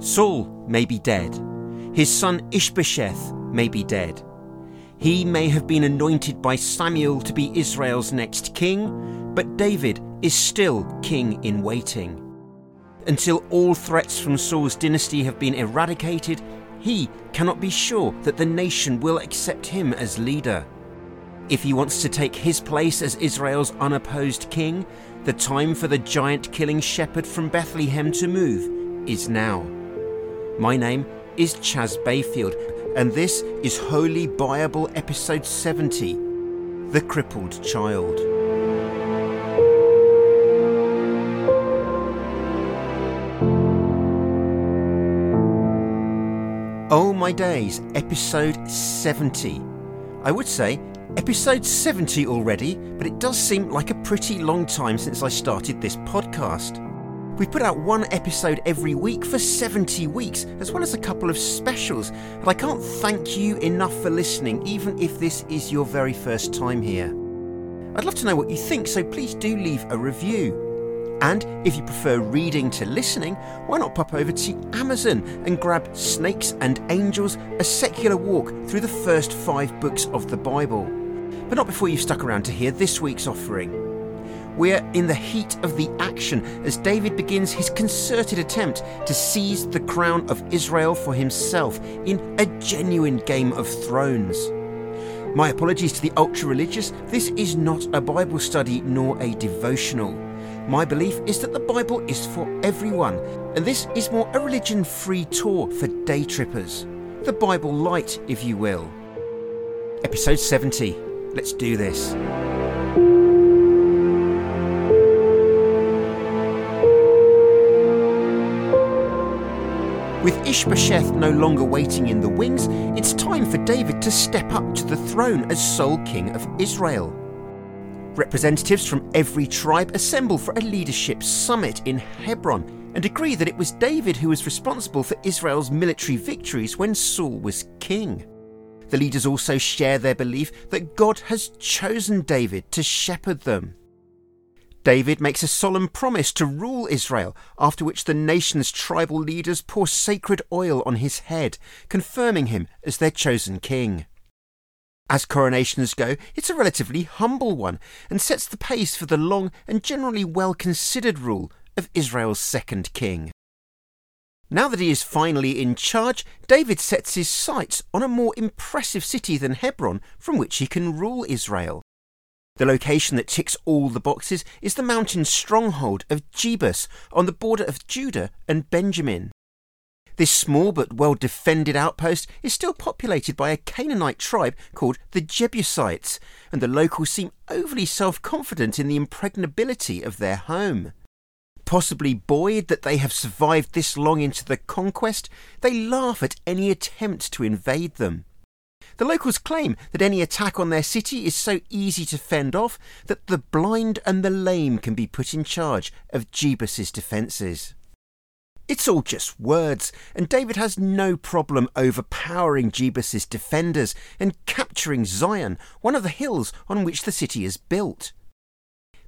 Saul may be dead. His son Ishbosheth may be dead. He may have been anointed by Samuel to be Israel's next king, but David is still king in waiting. Until all threats from Saul's dynasty have been eradicated, he cannot be sure that the nation will accept him as leader. If he wants to take his place as Israel's unopposed king, the time for the giant killing shepherd from Bethlehem to move is now. My name is Chas Bayfield, and this is Holy Bible Episode 70 The Crippled Child. Oh My Days, Episode 70. I would say episode 70 already, but it does seem like a pretty long time since I started this podcast. We put out one episode every week for 70 weeks, as well as a couple of specials, and I can't thank you enough for listening, even if this is your very first time here. I'd love to know what you think, so please do leave a review. And if you prefer reading to listening, why not pop over to Amazon and grab Snakes and Angels, a secular walk through the first five books of the Bible. But not before you've stuck around to hear this week's offering. We're in the heat of the action as David begins his concerted attempt to seize the crown of Israel for himself in a genuine Game of Thrones. My apologies to the ultra religious, this is not a Bible study nor a devotional. My belief is that the Bible is for everyone, and this is more a religion free tour for day trippers. The Bible light, if you will. Episode 70. Let's do this. With Ishbosheth no longer waiting in the wings, it's time for David to step up to the throne as sole king of Israel. Representatives from every tribe assemble for a leadership summit in Hebron and agree that it was David who was responsible for Israel's military victories when Saul was king. The leaders also share their belief that God has chosen David to shepherd them. David makes a solemn promise to rule Israel, after which the nation's tribal leaders pour sacred oil on his head, confirming him as their chosen king. As coronations go, it's a relatively humble one and sets the pace for the long and generally well considered rule of Israel's second king. Now that he is finally in charge, David sets his sights on a more impressive city than Hebron from which he can rule Israel. The location that ticks all the boxes is the mountain stronghold of Jebus on the border of Judah and Benjamin. This small but well defended outpost is still populated by a Canaanite tribe called the Jebusites, and the locals seem overly self confident in the impregnability of their home. Possibly buoyed that they have survived this long into the conquest, they laugh at any attempt to invade them. The locals claim that any attack on their city is so easy to fend off that the blind and the lame can be put in charge of Jebus's defences. It's all just words, and David has no problem overpowering Jebus's defenders and capturing Zion, one of the hills on which the city is built.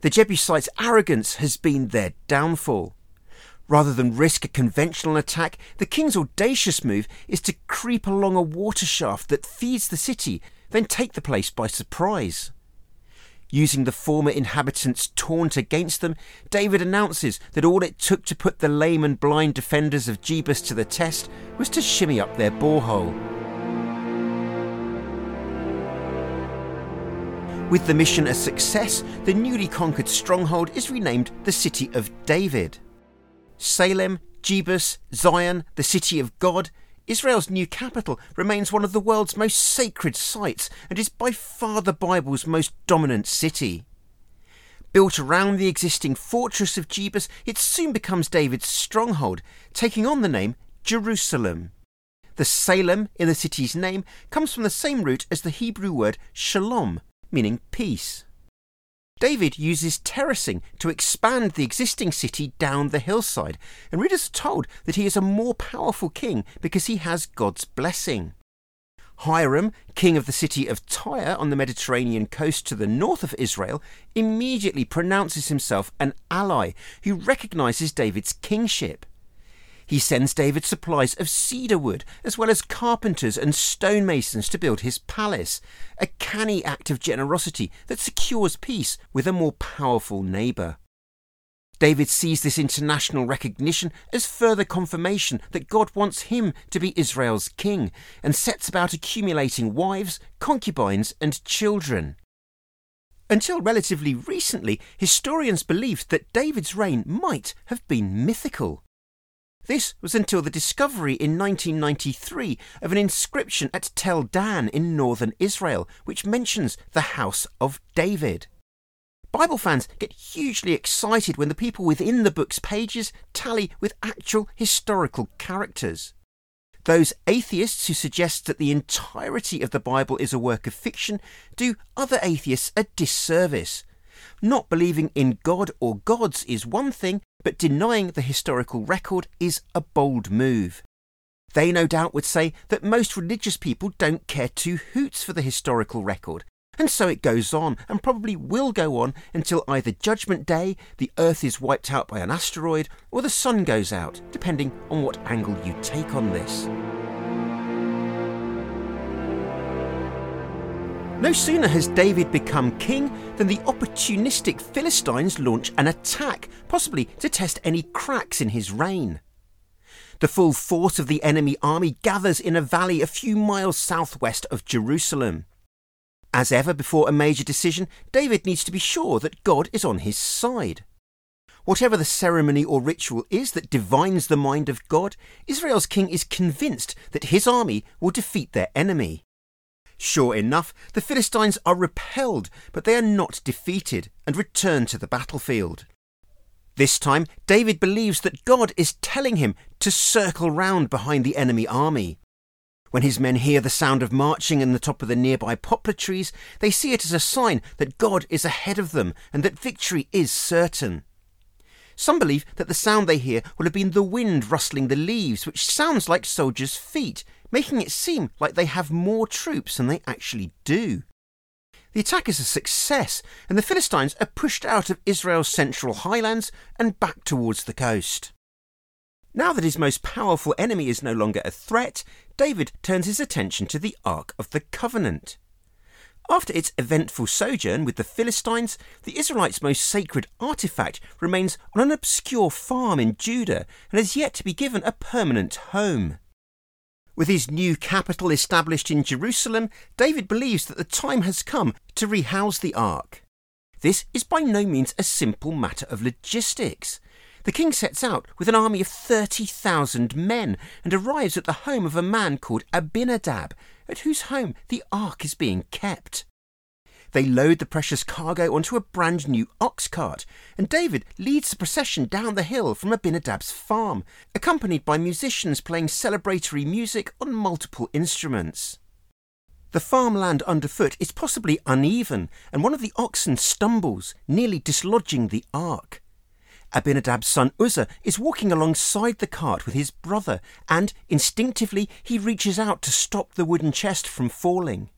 The Jebusites' arrogance has been their downfall. Rather than risk a conventional attack, the king's audacious move is to creep along a water shaft that feeds the city, then take the place by surprise. Using the former inhabitants' taunt against them, David announces that all it took to put the lame and blind defenders of Jebus to the test was to shimmy up their borehole. With the mission a success, the newly conquered stronghold is renamed the City of David. Salem, Jebus, Zion, the City of God, Israel's new capital remains one of the world's most sacred sites and is by far the Bible's most dominant city. Built around the existing fortress of Jebus, it soon becomes David's stronghold, taking on the name Jerusalem. The Salem in the city's name comes from the same root as the Hebrew word shalom, meaning peace. David uses terracing to expand the existing city down the hillside, and readers are told that he is a more powerful king because he has God's blessing. Hiram, king of the city of Tyre on the Mediterranean coast to the north of Israel, immediately pronounces himself an ally who recognizes David's kingship. He sends David supplies of cedar wood, as well as carpenters and stonemasons to build his palace, a canny act of generosity that secures peace with a more powerful neighbour. David sees this international recognition as further confirmation that God wants him to be Israel's king and sets about accumulating wives, concubines, and children. Until relatively recently, historians believed that David's reign might have been mythical. This was until the discovery in 1993 of an inscription at Tel Dan in northern Israel, which mentions the House of David. Bible fans get hugely excited when the people within the book's pages tally with actual historical characters. Those atheists who suggest that the entirety of the Bible is a work of fiction do other atheists a disservice not believing in God or gods is one thing, but denying the historical record is a bold move. They no doubt would say that most religious people don't care two hoots for the historical record, and so it goes on and probably will go on until either Judgment Day, the Earth is wiped out by an asteroid, or the sun goes out, depending on what angle you take on this. No sooner has David become king than the opportunistic Philistines launch an attack, possibly to test any cracks in his reign. The full force of the enemy army gathers in a valley a few miles southwest of Jerusalem. As ever before a major decision, David needs to be sure that God is on his side. Whatever the ceremony or ritual is that divines the mind of God, Israel's king is convinced that his army will defeat their enemy. Sure enough, the Philistines are repelled, but they are not defeated and return to the battlefield. This time, David believes that God is telling him to circle round behind the enemy army. When his men hear the sound of marching in the top of the nearby poplar trees, they see it as a sign that God is ahead of them and that victory is certain. Some believe that the sound they hear will have been the wind rustling the leaves, which sounds like soldiers' feet, making it seem like they have more troops than they actually do. The attack is a success, and the Philistines are pushed out of Israel's central highlands and back towards the coast. Now that his most powerful enemy is no longer a threat, David turns his attention to the Ark of the Covenant. After its eventful sojourn with the Philistines, the Israelites' most sacred artifact remains on an obscure farm in Judah and has yet to be given a permanent home. With his new capital established in Jerusalem, David believes that the time has come to rehouse the ark. This is by no means a simple matter of logistics. The king sets out with an army of 30,000 men and arrives at the home of a man called Abinadab, at whose home the ark is being kept. They load the precious cargo onto a brand new ox cart, and David leads the procession down the hill from Abinadab's farm, accompanied by musicians playing celebratory music on multiple instruments. The farmland underfoot is possibly uneven, and one of the oxen stumbles, nearly dislodging the ark. Abinadab's son Uzzah is walking alongside the cart with his brother, and instinctively he reaches out to stop the wooden chest from falling.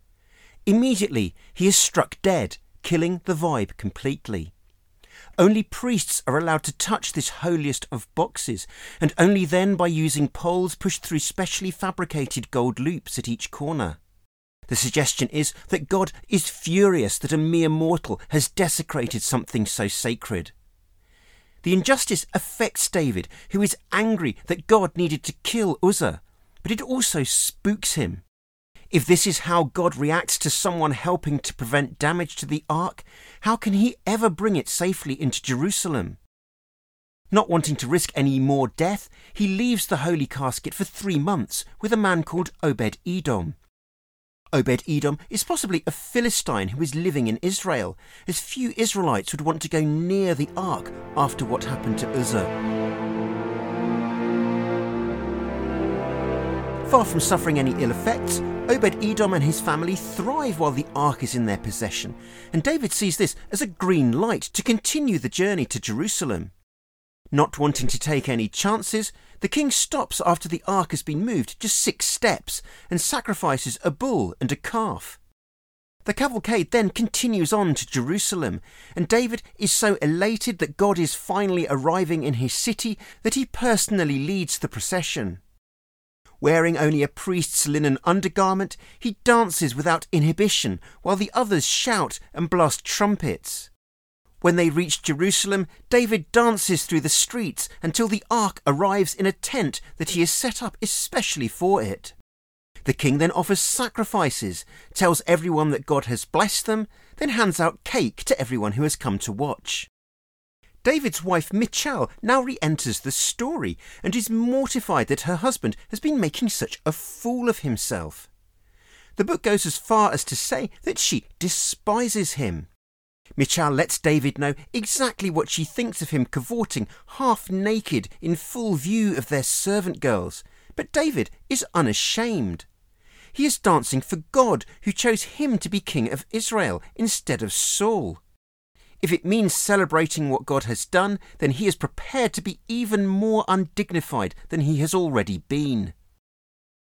Immediately, he is struck dead, killing the vibe completely. Only priests are allowed to touch this holiest of boxes, and only then by using poles pushed through specially fabricated gold loops at each corner. The suggestion is that God is furious that a mere mortal has desecrated something so sacred. The injustice affects David, who is angry that God needed to kill Uzzah, but it also spooks him. If this is how God reacts to someone helping to prevent damage to the ark, how can he ever bring it safely into Jerusalem? Not wanting to risk any more death, he leaves the holy casket for three months with a man called Obed Edom. Obed Edom is possibly a Philistine who is living in Israel, as few Israelites would want to go near the ark after what happened to Uzzah. Far from suffering any ill effects, Obed Edom and his family thrive while the ark is in their possession, and David sees this as a green light to continue the journey to Jerusalem. Not wanting to take any chances, the king stops after the ark has been moved just six steps and sacrifices a bull and a calf. The cavalcade then continues on to Jerusalem, and David is so elated that God is finally arriving in his city that he personally leads the procession. Wearing only a priest's linen undergarment, he dances without inhibition while the others shout and blast trumpets. When they reach Jerusalem, David dances through the streets until the ark arrives in a tent that he has set up especially for it. The king then offers sacrifices, tells everyone that God has blessed them, then hands out cake to everyone who has come to watch. David's wife Michal now re enters the story and is mortified that her husband has been making such a fool of himself. The book goes as far as to say that she despises him. Michal lets David know exactly what she thinks of him cavorting half naked in full view of their servant girls, but David is unashamed. He is dancing for God, who chose him to be king of Israel instead of Saul. If it means celebrating what God has done, then he is prepared to be even more undignified than he has already been.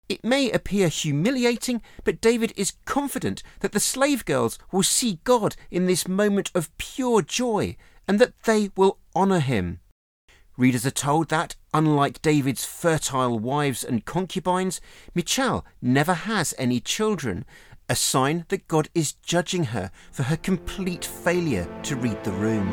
It may appear humiliating, but David is confident that the slave girls will see God in this moment of pure joy and that they will honour him. Readers are told that, unlike David's fertile wives and concubines, Michal never has any children, a sign that God is judging her for her complete failure to read the room.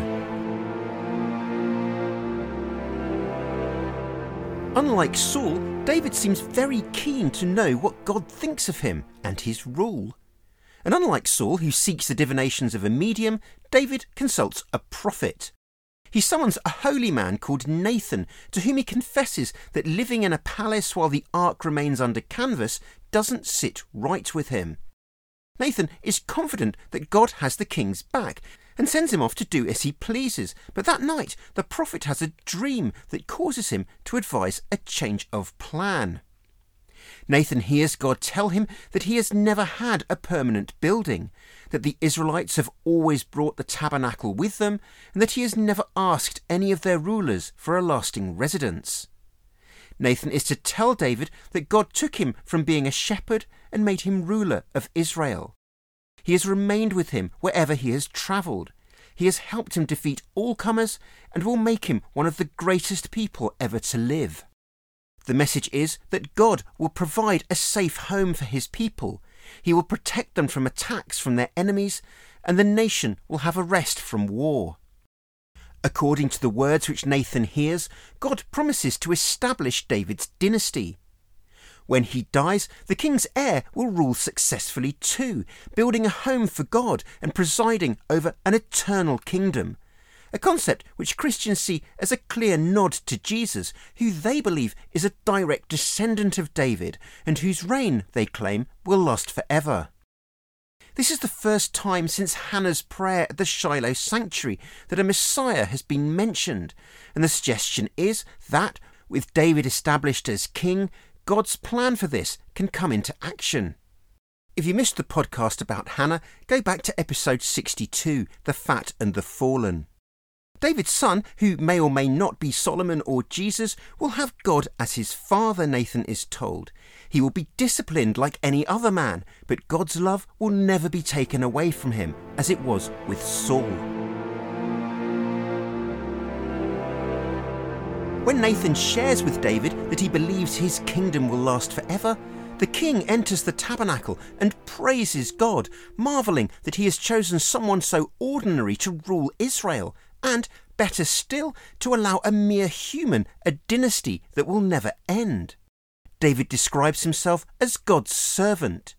Unlike Saul, David seems very keen to know what God thinks of him and his rule. And unlike Saul, who seeks the divinations of a medium, David consults a prophet. He summons a holy man called Nathan, to whom he confesses that living in a palace while the ark remains under canvas doesn't sit right with him. Nathan is confident that God has the king's back and sends him off to do as he pleases. But that night, the prophet has a dream that causes him to advise a change of plan. Nathan hears God tell him that he has never had a permanent building, that the Israelites have always brought the tabernacle with them, and that he has never asked any of their rulers for a lasting residence. Nathan is to tell David that God took him from being a shepherd and made him ruler of Israel. He has remained with him wherever he has travelled. He has helped him defeat all comers and will make him one of the greatest people ever to live. The message is that God will provide a safe home for his people. He will protect them from attacks from their enemies, and the nation will have a rest from war. According to the words which Nathan hears, God promises to establish David's dynasty. When he dies, the king's heir will rule successfully too, building a home for God and presiding over an eternal kingdom. A concept which Christians see as a clear nod to Jesus, who they believe is a direct descendant of David and whose reign, they claim, will last forever. This is the first time since Hannah's prayer at the Shiloh sanctuary that a Messiah has been mentioned, and the suggestion is that, with David established as king, God's plan for this can come into action. If you missed the podcast about Hannah, go back to episode 62 The Fat and the Fallen. David's son, who may or may not be Solomon or Jesus, will have God as his father, Nathan is told. He will be disciplined like any other man, but God's love will never be taken away from him, as it was with Saul. When Nathan shares with David that he believes his kingdom will last forever, the king enters the tabernacle and praises God, marvelling that he has chosen someone so ordinary to rule Israel, and, better still, to allow a mere human a dynasty that will never end. David describes himself as God's servant.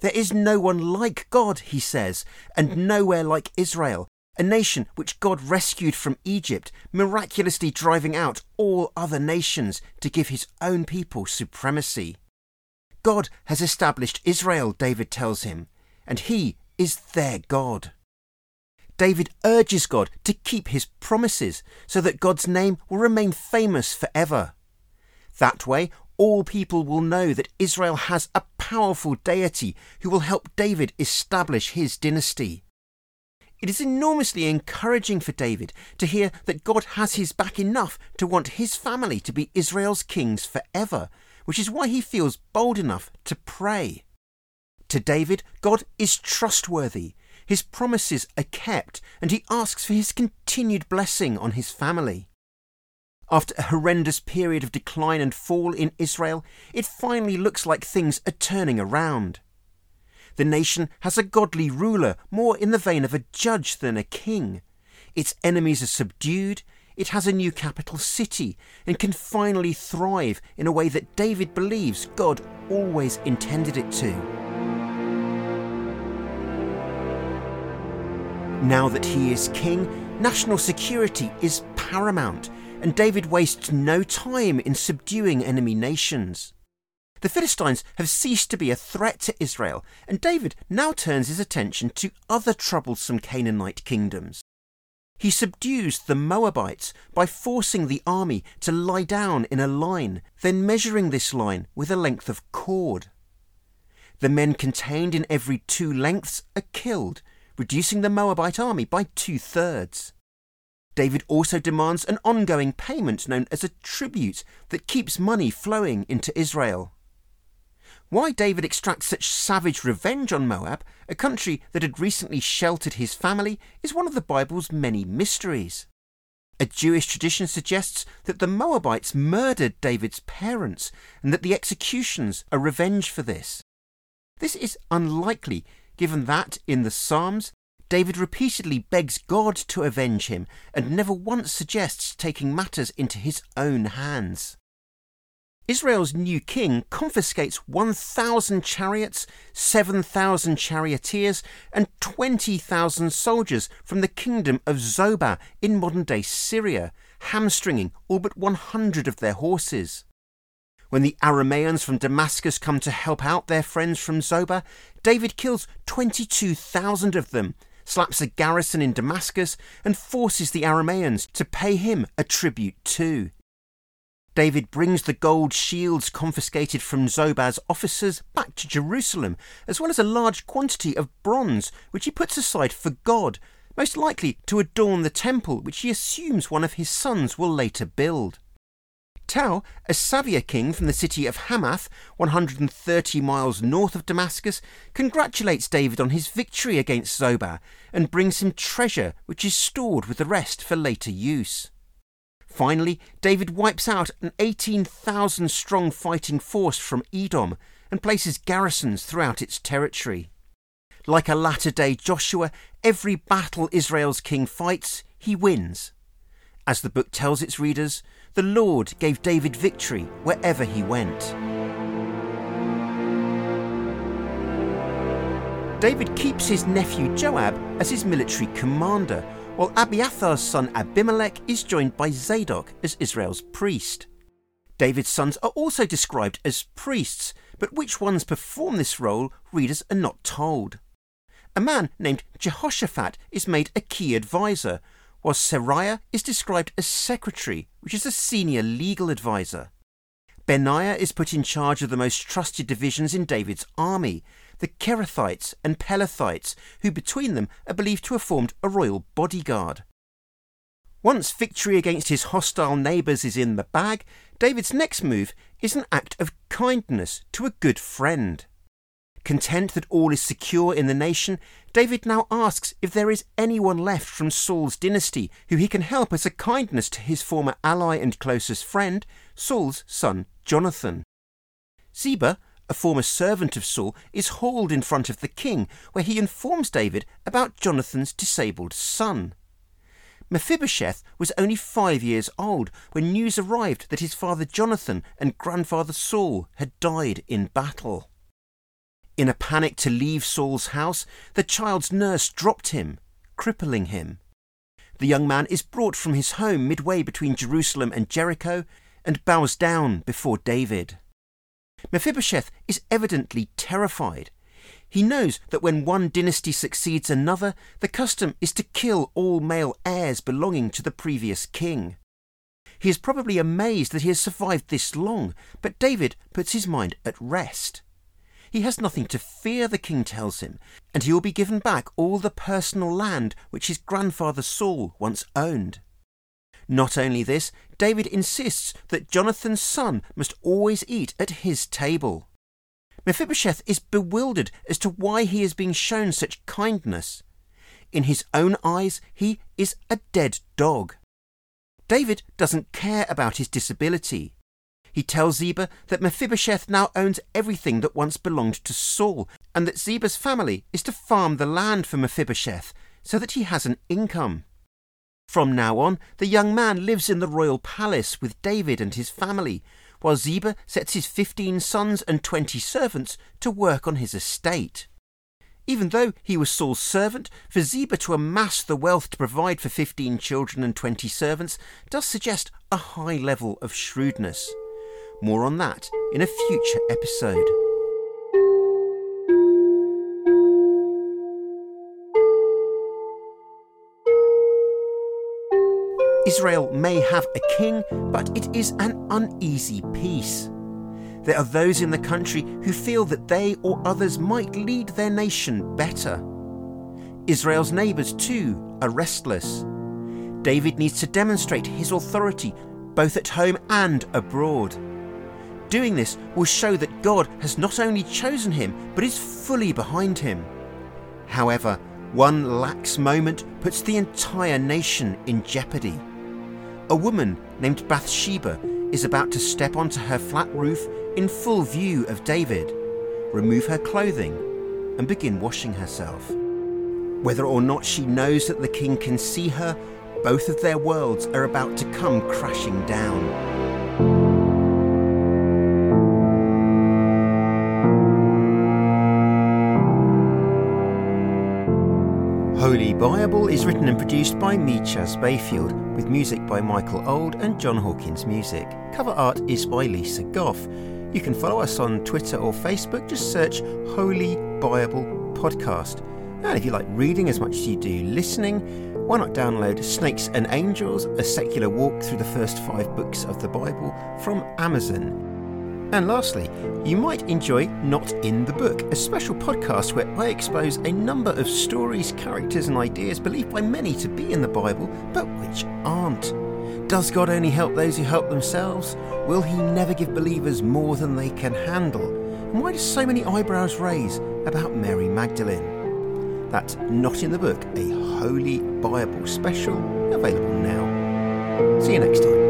There is no one like God, he says, and nowhere like Israel, a nation which God rescued from Egypt, miraculously driving out all other nations to give his own people supremacy. God has established Israel, David tells him, and he is their God. David urges God to keep his promises so that God's name will remain famous forever. That way, all people will know that Israel has a powerful deity who will help David establish his dynasty. It is enormously encouraging for David to hear that God has his back enough to want his family to be Israel's kings forever, which is why he feels bold enough to pray. To David, God is trustworthy. His promises are kept, and he asks for his continued blessing on his family. After a horrendous period of decline and fall in Israel, it finally looks like things are turning around. The nation has a godly ruler, more in the vein of a judge than a king. Its enemies are subdued, it has a new capital city, and can finally thrive in a way that David believes God always intended it to. Now that he is king, national security is paramount, and David wastes no time in subduing enemy nations. The Philistines have ceased to be a threat to Israel, and David now turns his attention to other troublesome Canaanite kingdoms. He subdues the Moabites by forcing the army to lie down in a line, then measuring this line with a length of cord. The men contained in every two lengths are killed, reducing the Moabite army by two thirds. David also demands an ongoing payment known as a tribute that keeps money flowing into Israel. Why David extracts such savage revenge on Moab, a country that had recently sheltered his family, is one of the Bible's many mysteries. A Jewish tradition suggests that the Moabites murdered David's parents and that the executions are revenge for this. This is unlikely, given that, in the Psalms, David repeatedly begs God to avenge him and never once suggests taking matters into his own hands. Israel's new king confiscates 1,000 chariots, 7,000 charioteers, and 20,000 soldiers from the kingdom of Zobah in modern day Syria, hamstringing all but 100 of their horses. When the Arameans from Damascus come to help out their friends from Zobah, David kills 22,000 of them, slaps a garrison in Damascus, and forces the Arameans to pay him a tribute too. David brings the gold shields confiscated from Zobah's officers back to Jerusalem, as well as a large quantity of bronze, which he puts aside for God, most likely to adorn the temple which he assumes one of his sons will later build. Tou, a Savia king from the city of Hamath, 130 miles north of Damascus, congratulates David on his victory against Zobah and brings him treasure which is stored with the rest for later use. Finally, David wipes out an 18,000 strong fighting force from Edom and places garrisons throughout its territory. Like a latter day Joshua, every battle Israel's king fights, he wins. As the book tells its readers, the Lord gave David victory wherever he went. David keeps his nephew Joab as his military commander while Abiathar's son Abimelech is joined by Zadok as Israel's priest. David's sons are also described as priests, but which ones perform this role, readers are not told. A man named Jehoshaphat is made a key advisor, while Seraiah is described as secretary, which is a senior legal advisor. Benaiah is put in charge of the most trusted divisions in David's army, the Kerethites and Pelethites, who between them are believed to have formed a royal bodyguard. Once victory against his hostile neighbours is in the bag, David's next move is an act of kindness to a good friend. Content that all is secure in the nation, David now asks if there is anyone left from Saul's dynasty who he can help as a kindness to his former ally and closest friend, Saul's son Jonathan. Ziba, a former servant of Saul, is hauled in front of the king, where he informs David about Jonathan's disabled son. Mephibosheth was only five years old when news arrived that his father Jonathan and grandfather Saul had died in battle. In a panic to leave Saul's house, the child's nurse dropped him, crippling him. The young man is brought from his home midway between Jerusalem and Jericho and bows down before David. Mephibosheth is evidently terrified. He knows that when one dynasty succeeds another, the custom is to kill all male heirs belonging to the previous king. He is probably amazed that he has survived this long, but David puts his mind at rest. He has nothing to fear, the king tells him, and he will be given back all the personal land which his grandfather Saul once owned. Not only this, David insists that Jonathan's son must always eat at his table. Mephibosheth is bewildered as to why he is being shown such kindness. In his own eyes, he is a dead dog. David doesn't care about his disability. He tells Ziba that Mephibosheth now owns everything that once belonged to Saul, and that Ziba's family is to farm the land for Mephibosheth so that he has an income. From now on, the young man lives in the royal palace with David and his family, while Ziba sets his fifteen sons and twenty servants to work on his estate. Even though he was Saul's servant, for Ziba to amass the wealth to provide for fifteen children and twenty servants does suggest a high level of shrewdness. More on that in a future episode. Israel may have a king, but it is an uneasy peace. There are those in the country who feel that they or others might lead their nation better. Israel's neighbours, too, are restless. David needs to demonstrate his authority both at home and abroad. Doing this will show that God has not only chosen him, but is fully behind him. However, one lax moment puts the entire nation in jeopardy. A woman named Bathsheba is about to step onto her flat roof in full view of David, remove her clothing, and begin washing herself. Whether or not she knows that the king can see her, both of their worlds are about to come crashing down. Bible is written and produced by me, Bayfield, with music by Michael Auld and Jon Hawkins Music. Cover art is by Lisa Goff. You can follow us on Twitter or Facebook, just search Holy Bible Podcast. And if you like reading as much as you do listening, why not download Snakes and Angels, a secular walk through the first five books of the Bible from Amazon? And lastly, you might enjoy Not in the Book, a special podcast where I expose a number of stories, characters, and ideas believed by many to be in the Bible, but which aren't. Does God only help those who help themselves? Will He never give believers more than they can handle? And why do so many eyebrows raise about Mary Magdalene? That's Not in the Book, a Holy Bible special, available now. See you next time.